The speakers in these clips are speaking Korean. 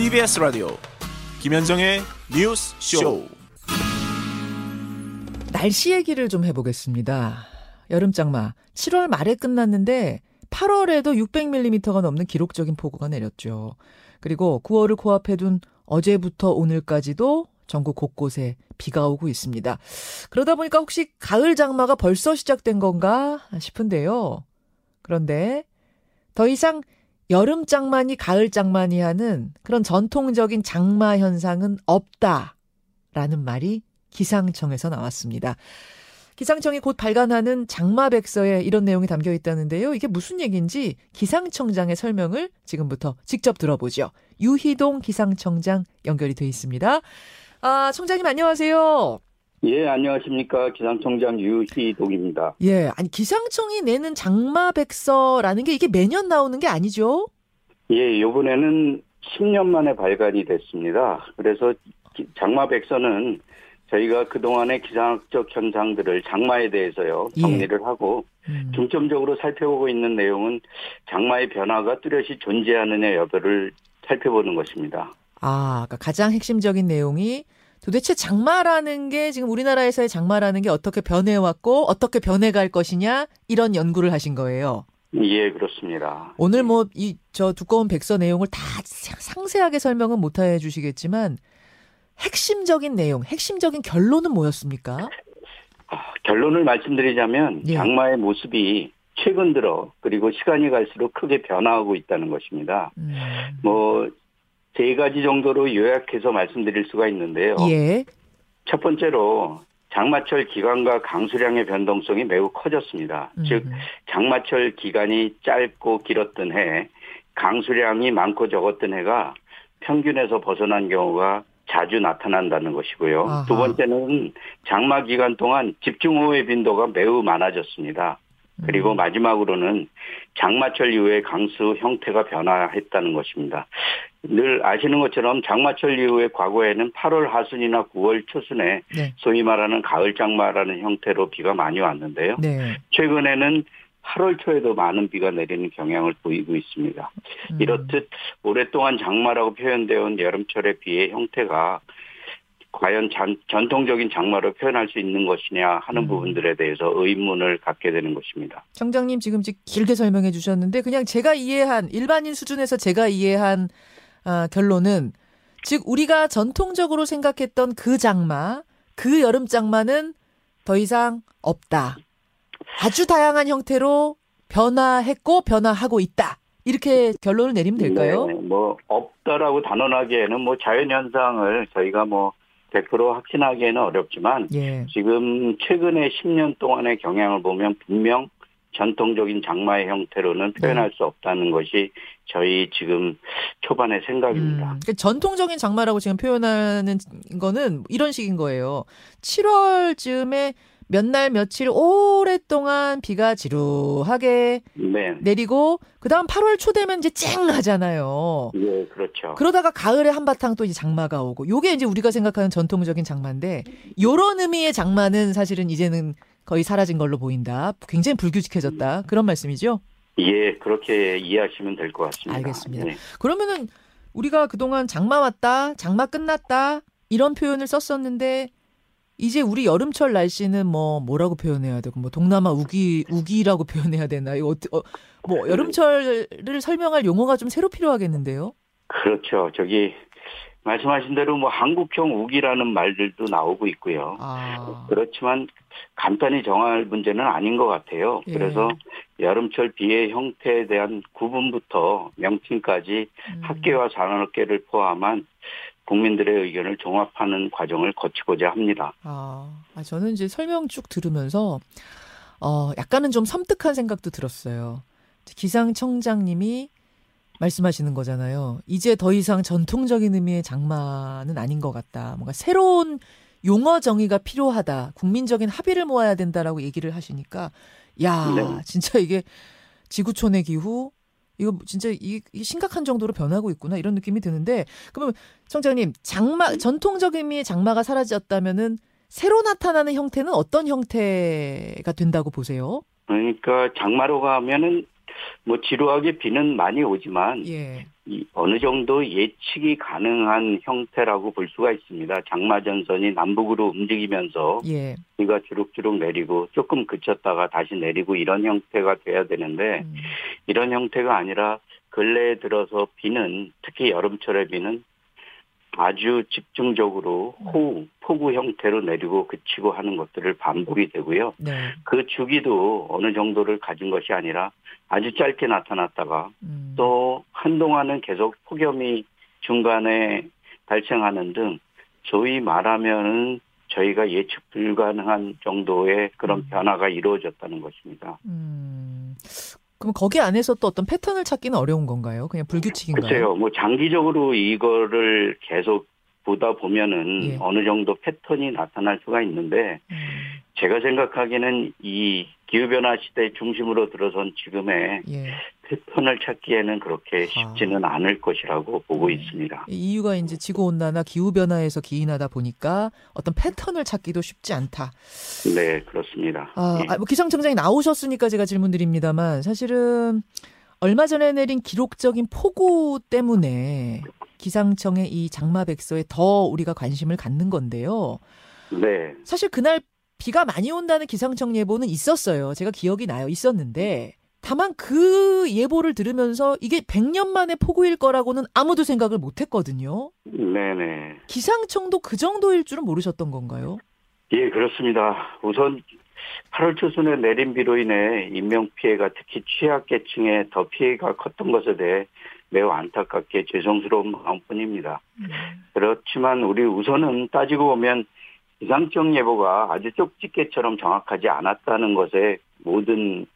CBS 라디오 김현정의 뉴스 쇼. 날씨 얘기를 좀 해보겠습니다. 여름 장마 7월 말에 끝났는데 8월에도 600mm가 넘는 기록적인 폭우가 내렸죠. 그리고 9월을 코앞에 둔 어제부터 오늘까지도 전국 곳곳에 비가 오고 있습니다. 그러다 보니까 혹시 가을 장마가 벌써 시작된 건가 싶은데요. 그런데 더 이상 여름 장마니 가을 장마니 하는 그런 전통적인 장마 현상은 없다라는 말이 기상청에서 나왔습니다. 기상청이 곧 발간하는 장마백서에 이런 내용이 담겨 있다는데요. 이게 무슨 얘기인지 기상청장의 설명을 지금부터 직접 들어보죠. 유희동 기상청장 연결이 돼 있습니다. 아, 청장님 안녕하세요. 예, 안녕하십니까. 기상청장 유희동입니다. 예, 아니 기상청이 내는 장마백서라는 게 이게 매년 나오는 게 아니죠? 예, 요번에는 10년 만에 발간이 됐습니다. 그래서 장마백서는 저희가 그동안의 기상학적 현상들을 장마에 대해서요 예. 정리를 하고 음. 중점적으로 살펴보고 있는 내용은 장마의 변화가 뚜렷이 존재하느냐 여부를 살펴보는 것입니다. 아, 그러니까 가장 핵심적인 내용이 도대체 장마라는 게 지금 우리나라에서의 장마라는 게 어떻게 변해왔고 어떻게 변해갈 것이냐 이런 연구를 하신 거예요. 예, 그렇습니다. 오늘 뭐 이 저 두꺼운 백서 내용을 다 상세하게 설명은 못 해 주시겠지만 핵심적인 내용, 핵심적인 결론은 뭐였습니까? 아, 결론을 말씀드리자면 예. 장마의 모습이 최근 들어 그리고 시간이 갈수록 크게 변화하고 있다는 것입니다. 음. 뭐 세 가지 정도로 요약해서 말씀드릴 수가 있는데요. 예, 첫 번째로 장마철 기간과 강수량의 변동성이 매우 커졌습니다. 음. 즉 장마철 기간이 짧고 길었던 해, 강수량이 많고 적었던 해가 평균에서 벗어난 경우가 자주 나타난다는 것이고요. 아하. 두 번째는 장마 기간 동안 집중호우의 빈도가 매우 많아졌습니다. 그리고 음. 마지막으로는 장마철 이후에 강수 형태가 변화했다는 것입니다. 늘 아시는 것처럼 장마철 이후에 과거에는 8월 하순이나 9월 초순에 네, 소위 말하는 가을 장마라는 형태로 비가 많이 왔는데요. 네. 최근에는 8월 초에도 많은 비가 내리는 경향을 보이고 있습니다. 음. 이렇듯 오랫동안 장마라고 표현되어 온 여름철의 비의 형태가 과연 전, 전통적인 장마로 표현할 수 있는 것이냐 하는 음. 부분들에 대해서 의문을 갖게 되는 것입니다. 청장님 지금 지- 길게 설명해 주셨는데 그냥 제가 이해한 일반인 수준에서 제가 이해한 아, 결론은 즉 우리가 전통적으로 생각했던 그 장마, 그 여름 장마는 더 이상 없다. 아주 다양한 형태로 변화했고 변화하고 있다. 이렇게 결론을 내리면 될까요? 네, 뭐 없다라고 단언하기에는 뭐 자연 현상을 저희가 뭐 100% 확신하기에는 어렵지만 예. 지금 최근에 10년 동안의 경향을 보면 분명 전통적인 장마의 형태로는 표현할 수 없다는 것이 저희 지금 초반의 생각입니다. 음, 그러니까 전통적인 장마라고 지금 표현하는 거는 이런 식인 거예요. 7월쯤에 몇 날 며칠 오랫동안 비가 지루하게 네. 내리고 그다음 8월 초 되면 이제 쨍 하잖아요. 예, 그렇죠. 그러다가 가을에 한바탕 또 이제 장마가 오고 요게 이제 우리가 생각하는 전통적인 장마인데 요런 의미의 장마는 사실은 이제는 거의 사라진 걸로 보인다. 굉장히 불규칙해졌다. 그런 말씀이죠? 예, 그렇게 이해하시면 될 것 같습니다. 알겠습니다. 네. 그러면은 우리가 그동안 장마 왔다, 장마 끝났다 이런 표현을 썼었는데 이제 우리 여름철 날씨는 뭐 뭐라고 표현해야 되고 뭐 동남아 우기 우기라고 표현해야 되나 이거 어떻게 어, 뭐 여름철을 설명할 용어가 좀 새로 필요하겠는데요. 그렇죠. 저기 말씀하신 대로 뭐 한국형 우기라는 말들도 나오고 있고요. 아, 그렇지만 간단히 정할 문제는 아닌 것 같아요. 예. 그래서 여름철 비의 형태에 대한 구분부터 명칭까지 음. 학계와 산업계를 포함한 국민들의 의견을 종합하는 과정을 거치고자 합니다. 아, 아, 저는 이제 설명 쭉 들으면서 어 약간은 좀 섬뜩한 생각도 들었어요. 기상청장님이 말씀하시는 거잖아요. 이제 더 이상 전통적인 의미의 장마는 아닌 것 같다. 뭔가 새로운 용어 정의가 필요하다. 국민적인 합의를 모아야 된다라고 얘기를 하시니까 야, 네. 진짜 이게 지구촌의 기후 이거 진짜 이, 이 심각한 정도로 변하고 있구나 이런 느낌이 드는데 그러면 청장님 장마 전통적인 의미의 장마가 사라졌다면은 새로 나타나는 형태는 어떤 형태가 된다고 보세요? 그러니까 장마로 가면은 뭐 지루하게 비는 많이 오지만 예. 이 어느 정도 예측이 가능한 형태라고 볼 수가 있습니다. 장마 전선이 남북으로 움직이면서 예. 비가 주룩주룩 내리고 조금 그쳤다가 다시 내리고 이런 형태가 돼야 되는데 음. 이런 형태가 아니라 근래에 들어서 비는 특히 여름철의 비는 아주 집중적으로 호우, 폭우 형태로 내리고 그치고 하는 것들을 반복이 되고요. 네. 그 주기도 어느 정도를 가진 것이 아니라 아주 짧게 나타났다가 음. 또 한동안은 계속 폭염이 중간에 발생하는 등 소위 말하면은 저희가 예측 불가능한 정도의 그런 음. 변화가 이루어졌다는 것입니다. 음. 그럼 거기 안에서 또 어떤 패턴을 찾기는 어려운 건가요? 그냥 불규칙인가요? 글쎄요, 뭐 장기적으로 이거를 계속 보다 보면은 예. 어느 정도 패턴이 나타날 수가 있는데 음. 제가 생각하기에는 이 기후변화 시대 중심으로 들어선 지금의 예. 패턴을 찾기에는 그렇게 쉽지는 않을 것이라고 보고 네. 있습니다. 이 이유가 이제 지구 온난화, 기후 변화에서 기인하다 보니까 어떤 패턴을 찾기도 쉽지 않다. 네, 그렇습니다. 아, 예. 아, 뭐 기상청장이 나오셨으니까 제가 질문드립니다만 사실은 얼마 전에 내린 기록적인 폭우 때문에 기상청의 이 장마 백서에 더 우리가 관심을 갖는 건데요. 네, 사실 그날 비가 많이 온다는 기상청 예보는 있었어요. 제가 기억이 나요. 있었는데 다만 그 예보를 들으면서 이게 100년 만에 폭우일 거라고는 아무도 생각을 못 했거든요. 네네. 기상청도 그 정도일 줄은 모르셨던 건가요? 예, 그렇습니다. 우선 8월 초순에 내린 비로 인해 인명 피해가 특히 취약계층에 더 피해가 컸던 것에 대해 매우 안타깝게 죄송스러운 마음뿐입니다. 그렇지만 우리 우선은 따지고 보면 기상청 예보가 아주 쪽집게처럼 정확하지 않았다는 것에 모든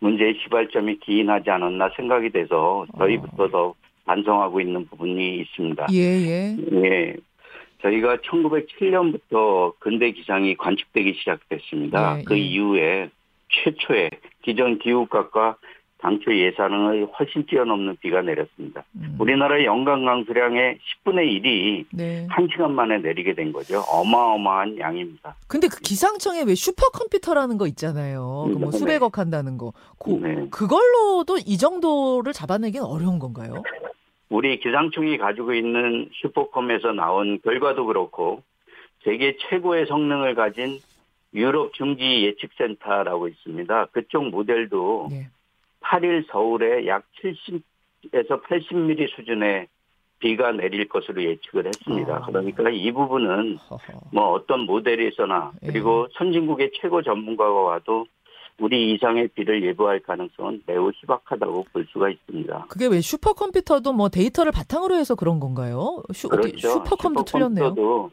문제의 시발점이 기인하지 않았나 생각이 돼서 저희부터 더 반성하고 있는 부분이 있습니다. 예, 예. 예. 저희가 1907년부터 근대 기상이 관측되기 시작됐습니다. 예, 그 예. 이후에 최초의 기존 기후값과 당초 예상을 훨씬 뛰어넘는 비가 내렸습니다. 음. 우리나라의 연간 강수량의 10분의 1이 네. 한시간 만에 내리게 된 거죠. 어마어마한 양입니다. 근데 그 기상청에 왜 슈퍼컴퓨터라는 거 있잖아요. 그뭐 네. 수백억 한다는 거. 그, 네. 그걸로도 이 정도를 잡아내기는 어려운 건가요? 우리 기상청이 가지고 있는 슈퍼컴에서 나온 결과도 그렇고 세계 최고의 성능을 가진 유럽 중기 예측센터라고 있습니다. 그쪽 모델도 예. 8일 서울에 약 70에서 80mm 수준의 비가 내릴 것으로 예측을 했습니다. 아. 그러니까 이 부분은. 뭐 어떤 모델에서나 예. 그리고 선진국의 최고 전문가가 와도 우리 이상의 비를 예보할 가능성은 매우 희박하다고 볼 수가 있습니다. 그게 왜 슈퍼컴퓨터도 뭐 데이터를 바탕으로 해서 그런 건가요? 슈, 그렇죠. 슈퍼컴도 틀렸네요. 슈퍼컴퓨터도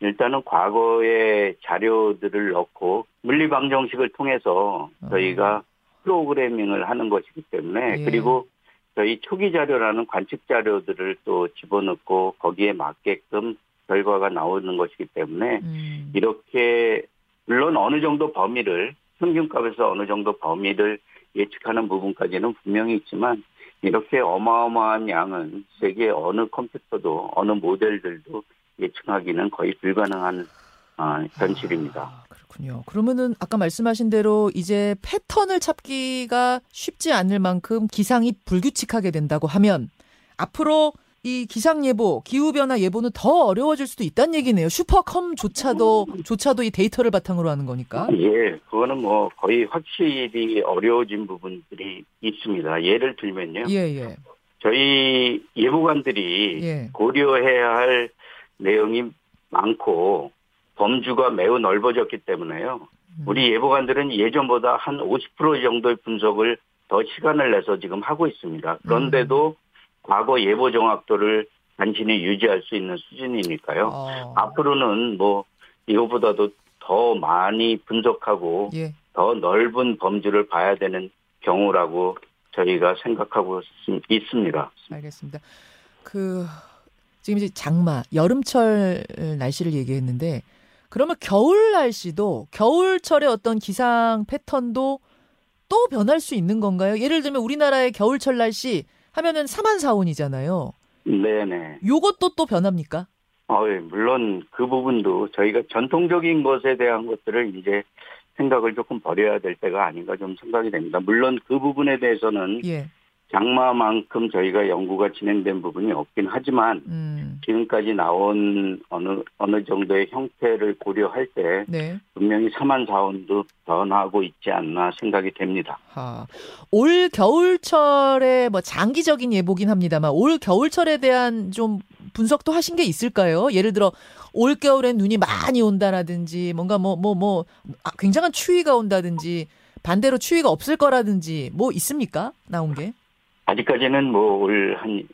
일단은 과거의 자료들을 넣고 물리 방정식을 통해서 어. 저희가 프로그래밍을 하는 것이기 때문에 예. 그리고 저희 초기 자료라는 관측 자료들을 또 집어넣고 거기에 맞게끔 결과가 나오는 것이기 때문에 음. 이렇게 물론 어느 정도 범위를 평균값에서 어느 정도 범위를 예측하는 부분까지는 분명히 있지만 이렇게 어마어마한 양은 세계 어느 컴퓨터도 어느 모델들도 예측하기는 거의 불가능한 아, 현실입니다. 아, 그렇군요. 그러면은 아까 말씀하신 대로 이제 패턴을 찾기가 쉽지 않을 만큼 기상이 불규칙하게 된다고 하면 앞으로 이 기상 예보, 기후 변화 예보는 더 어려워질 수도 있다는 얘기네요. 슈퍼컴조차도 조차도 이 데이터를 바탕으로 하는 거니까. 예, 그거는 뭐 거의 확실히 어려워진 부분들이 있습니다. 예를 들면요. 예, 예. 저희 예보관들이 예. 고려해야 할 내용이 많고 범주가 매우 넓어졌기 때문에요. 음. 우리 예보관들은 예전보다 한 50% 정도의 분석을 더 시간을 내서 지금 하고 있습니다. 그런데도 과거 예보 정확도를 간신히 유지할 수 있는 수준이니까요. 어. 앞으로는 뭐 이거보다도 더 많이 분석하고 예. 더 넓은 범주를 봐야 되는 경우라고 저희가 생각하고 있- 있습니다. 알겠습니다. 그 지금 이제 장마, 여름철 날씨를 얘기했는데 그러면 겨울 날씨도 겨울철의 어떤 기상 패턴도 또 변할 수 있는 건가요? 예를 들면 우리나라의 겨울철 날씨 하면은 사만사온이잖아요. 네네. 요것도 또 변합니까? 어, 예, 물론 그 부분도 저희가 전통적인 것에 대한 것들을 이제 생각을 조금 버려야 될 때가 아닌가 좀 생각이 됩니다. 물론 그 부분에 대해서는 예. 장마만큼 저희가 연구가 진행된 부분이 없긴 하지만 음. 지금까지 나온 어느 어느 정도의 형태를 고려할 때 네. 분명히 사만 사원도 변하고 있지 않나 생각이 됩니다. 하. 올 겨울철에 뭐 장기적인 예보긴 합니다만 올 겨울철에 대한 좀 분석도 하신 게 있을까요? 예를 들어 올 겨울엔 눈이 많이 온다라든지 뭔가 뭐 뭐뭐 굉장한 추위가 온다든지 반대로 추위가 없을 거라든지 뭐 있습니까? 나온 게? 아직까지는 뭐 올 한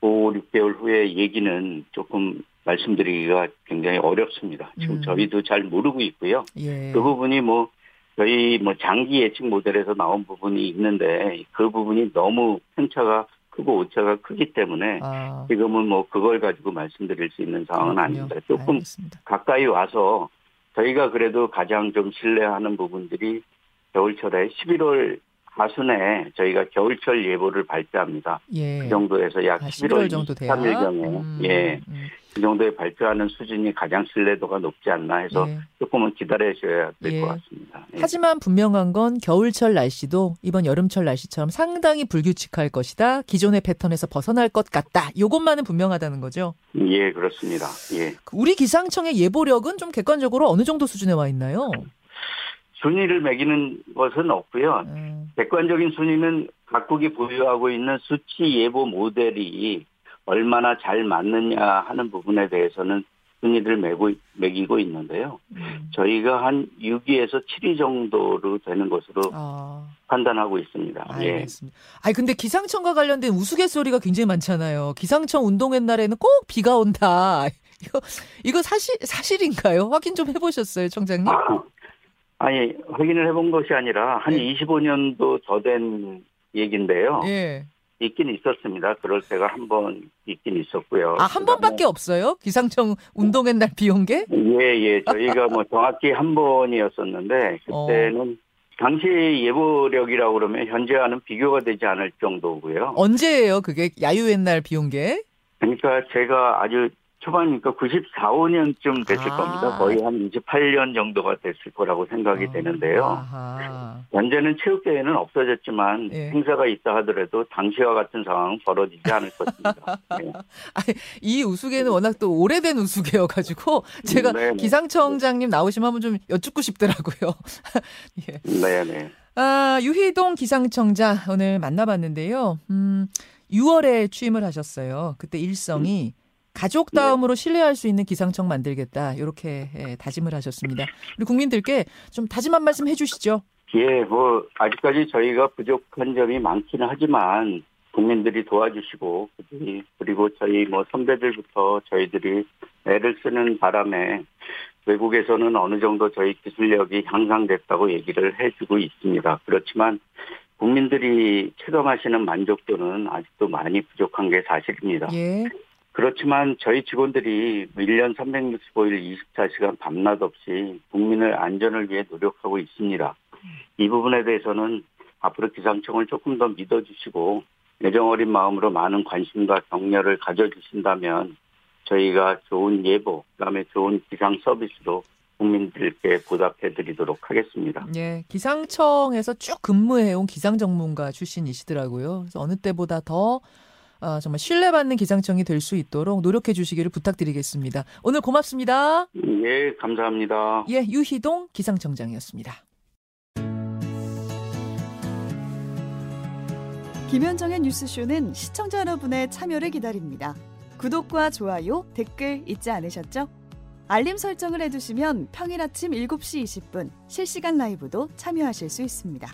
5, 6개월 후에 얘기는 조금 말씀드리기가 굉장히 어렵습니다. 지금 음. 저희도 잘 모르고 있고요. 예. 그 부분이 뭐 저희 뭐 장기 예측 모델에서 나온 부분이 있는데 그 부분이 너무 편차가 크고 오차가 크기 때문에 아, 지금은 뭐 그걸 가지고 말씀드릴 수 있는 상황은 그렇군요. 아닙니다. 조금 알겠습니다. 가까이 와서 저희가 그래도 가장 좀 신뢰하는 부분들이 겨울철에 11월 하순에 저희가 겨울철 예보를 발표합니다. 예. 그 정도에서 약 아, 11월 11월 정도 돼야. 23일경에 음, 예, 음, 그 정도에 발표하는 수준이 가장 신뢰도가 높지 않나 해서 예. 조금은 기다려셔야 될 예. 것 같습니다. 예. 하지만 분명한 건 겨울철 날씨도 이번 여름철 날씨처럼 상당히 불규칙할 것이다. 기존의 패턴에서 벗어날 것 같다. 요것만은 분명하다는 거죠. 예, 그렇습니다. 예. 우리 기상청의 예보력은 좀 객관적으로 어느 정도 수준에 와 있나요? 순위를 매기는 것은 없고요. 음, 객관적인 순위는 각국이 보유하고 있는 수치 예보 모델이 얼마나 잘 맞느냐 하는 부분에 대해서는 순위를 매고, 매기고 있는데요. 음. 저희가 한 6위에서 7위 정도로 되는 것으로 아, 판단하고 있습니다. 예. 알겠습니다. 아니 근데 기상청과 관련된 우스갯소리가 굉장히 많잖아요. 기상청 운동회 날에는 꼭 비가 온다. 이거 이거 사실 사실인가요? 확인 좀 해보셨어요, 청장님? 아 니, 확인을 해본 것이 아니라 한 네. 25년도 더 된 얘기인데요. 예. 있긴 있었습니다. 그럴 때가 한 번 있긴 있었고요. 아 한 번밖에 없어요? 기상청 운동회 날 비 온 게? 예, 예. 저희가 뭐 정확히 한 번이었었는데, 어. 그때는 당시 예보력이라고 그러면 현재와는 비교가 되지 않을 정도고요. 언제예요? 그게 야유의 날 비 온 게? 그러니까 제가 아주 초반이니까 94, 5년쯤 됐을 아. 겁니다. 거의 한 28년 정도가 됐을 거라고 생각이 아, 되는데요. 아하. 현재는 체육대회는 없어졌지만 예. 행사가 있다 하더라도 당시와 같은 상황은 벌어지지 않을 것입니다. 네. 이 우수개는 워낙 또 오래된 우수개여가지고 제가 네네. 기상청장님 나오시면 한번 좀 여쭙고 싶더라고요. 예. 네, 네. 아, 유희동 기상청장 오늘 만나봤는데요. 음, 6월에 취임을 하셨어요. 그때 일성이 가족 다음으로 신뢰할 수 있는 기상청 만들겠다. 이렇게 예, 다짐을 하셨습니다. 우리 국민들께 좀 다짐 한 말씀 해주시죠. 예, 뭐 아직까지 저희가 부족한 점이 많기는 하지만 국민들이 도와주시고 그리고 저희 뭐 선배들부터 저희들이 애를 쓰는 바람에 외국에서는 어느 정도 저희 기술력이 향상됐다고 얘기를 해주고 있습니다. 그렇지만 국민들이 체감하시는 만족도는 아직도 많이 부족한 게 사실입니다. 예. 그렇지만 저희 직원들이 1년 365일 24시간 밤낮 없이 국민의 안전을 위해 노력하고 있습니다. 이 부분에 대해서는 앞으로 기상청을 조금 더 믿어주시고 애정 어린 마음으로 많은 관심과 격려를 가져주신다면 저희가 좋은 예보, 그다음에 좋은 기상 서비스로 국민들께 보답해 드리도록 하겠습니다. 예, 기상청에서 쭉 근무해온 기상 전문가 출신이시더라고요. 그래서 어느 때보다 더 아, 정말 신뢰받는 기상청이 될 수 있도록 노력해 주시기를 부탁드리겠습니다. 오늘 고맙습니다. 예, 감사합니다. 예, 유희동 기상청장이었습니다. 김현정의 뉴스쇼는 시청자 여러분의 참여를 기다립니다. 구독과 좋아요, 댓글 잊지 않으셨죠? 알림 설정을 해두시면 평일 아침 7시 20분 실시간 라이브도 참여하실 수 있습니다.